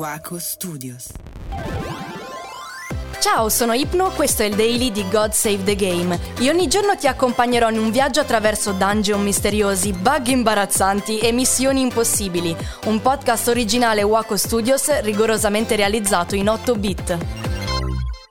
Waco Studios. Ciao, sono Ipno, questo è il daily di God Save the Game. Io ogni giorno ti accompagnerò in un viaggio attraverso dungeon misteriosi, bug imbarazzanti e missioni impossibili. Un podcast originale Waco Studios rigorosamente realizzato in 8 bit.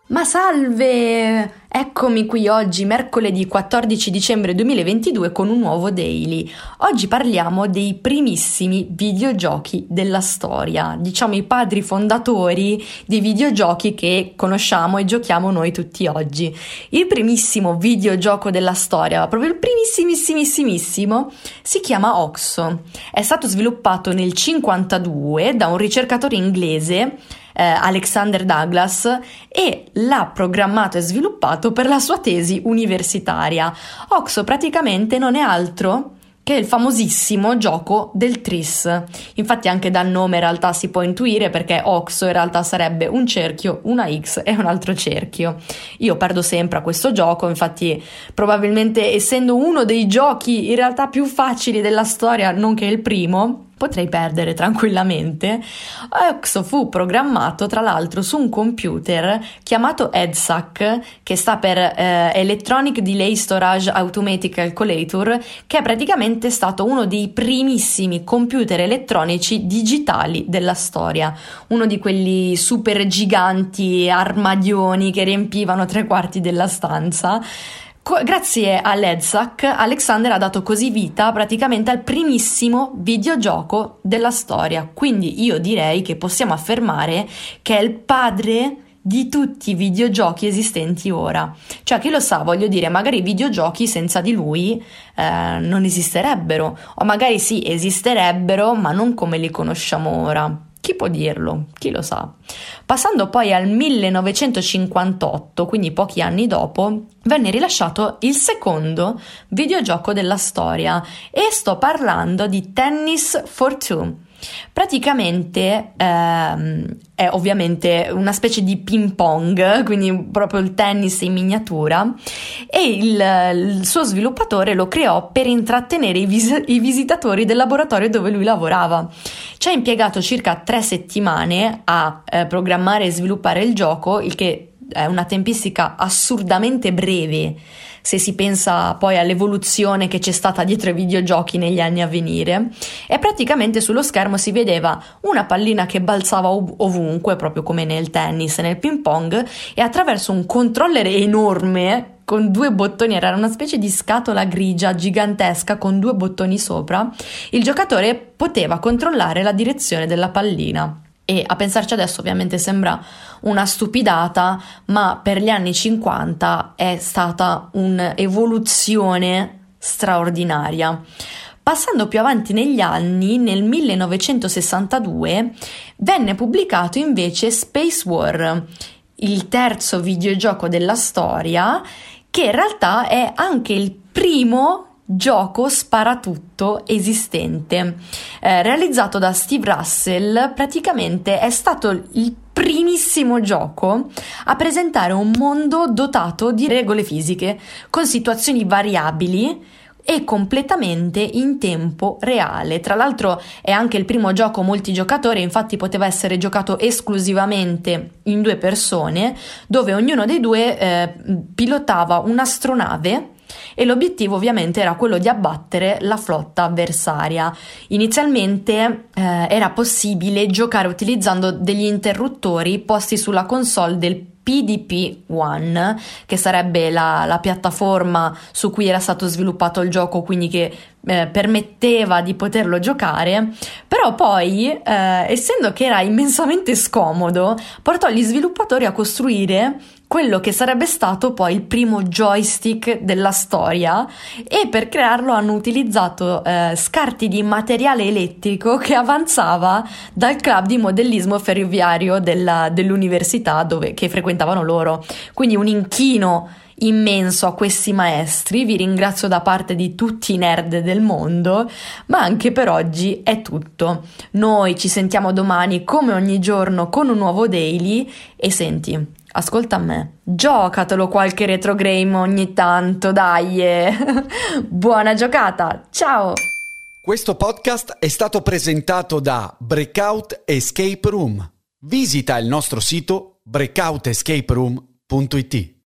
Ma salve! Eccomi qui oggi, mercoledì 14 dicembre 2022, con un nuovo daily. Oggi parliamo dei primissimi videogiochi della storia, diciamo i padri fondatori dei videogiochi che conosciamo e giochiamo noi tutti oggi. Il primissimo videogioco della storia, proprio il primissimissimissimo, si chiama Oxo. È stato sviluppato nel 52 da un ricercatore inglese eh, Alexander Douglas e l'ha programmato e sviluppato per la sua tesi universitaria. Oxo praticamente non è altro che il famosissimo gioco del tris. Infatti anche dal nome in realtà si può intuire perché Oxo in realtà sarebbe un cerchio, una X e un altro cerchio. Io perdo sempre a questo gioco, infatti probabilmente essendo uno dei giochi in realtà più facili della storia, non che il primo, potrei perdere tranquillamente. Oxo fu programmato tra l'altro su un computer chiamato EDSAC, che sta per eh, Electronic Delay Storage Automatic Calculator, che è praticamente stato uno dei primissimi computer elettronici digitali della storia, uno di quelli super giganti armadioni che riempivano tre quarti della stanza grazie all'EDSAC, Alexander ha dato così vita praticamente al primissimo videogioco della storia. Quindi io direi che possiamo affermare che è il padre di tutti i videogiochi esistenti ora. Cioè, chi lo sa, voglio dire, magari i videogiochi senza di lui eh, non esisterebbero, o magari sì, esisterebbero, ma non come li conosciamo ora. Chi può dirlo? Chi lo sa? Passando poi al 1958, quindi pochi anni dopo, venne rilasciato il secondo videogioco della storia e sto parlando di Tennis for Two. Praticamente ehm, è ovviamente una specie di ping pong, quindi proprio il tennis in miniatura, e il, il suo sviluppatore lo creò per intrattenere i, vis- i, visitatori del laboratorio dove lui lavorava. Ci ha impiegato circa tre settimane a eh, programmare e sviluppare il gioco, il che è una tempistica assurdamente breve se si pensa poi all'evoluzione che c'è stata dietro ai videogiochi negli anni a venire, e praticamente sullo schermo si vedeva una pallina che balzava ov- ovunque, proprio come nel tennis e nel ping pong, e attraverso un controller enorme con due bottoni, era una specie di scatola grigia gigantesca con due bottoni sopra, il giocatore poteva controllare la direzione della pallina. E a pensarci adesso ovviamente sembra una stupidata, ma per gli anni 50 è stata un'evoluzione straordinaria. Passando più avanti negli anni, nel 1962 venne pubblicato invece Space War, il terzo videogioco della storia, che in realtà è anche il primo gioco sparatutto esistente. Eh, realizzato da Steve Russell, praticamente è stato il primissimo gioco a presentare un mondo dotato di regole fisiche, con situazioni variabili e completamente in tempo reale. Tra l'altro è anche il primo gioco multigiocatore, infatti poteva essere giocato esclusivamente in due persone, dove ognuno dei due eh, pilotava un'astronave e l'obiettivo ovviamente era quello di abbattere la flotta avversaria. Inizialmente eh, era possibile giocare utilizzando degli interruttori posti sulla console del PDP One, che sarebbe la, la, piattaforma su cui era stato sviluppato il gioco, quindi che eh, permetteva di poterlo giocare, però poi, eh, essendo che era immensamente scomodo, portò gli sviluppatori a costruire quello che sarebbe stato poi il primo joystick della storia e per crearlo hanno utilizzato eh, scarti di materiale elettrico che avanzava dal club di modellismo ferroviario della, dell'università dove, che frequentavano loro. Quindi un inchino immenso a questi maestri, vi ringrazio da parte di tutti i nerd del mondo, ma anche per oggi è tutto. Noi ci sentiamo domani come ogni giorno con un nuovo daily e senti, ascolta me, giocatelo qualche retro game ogni tanto, dai! Buona giocata, ciao! Questo podcast è stato presentato da Breakout Escape Room. Visita il nostro sito breakoutescaperoom.it.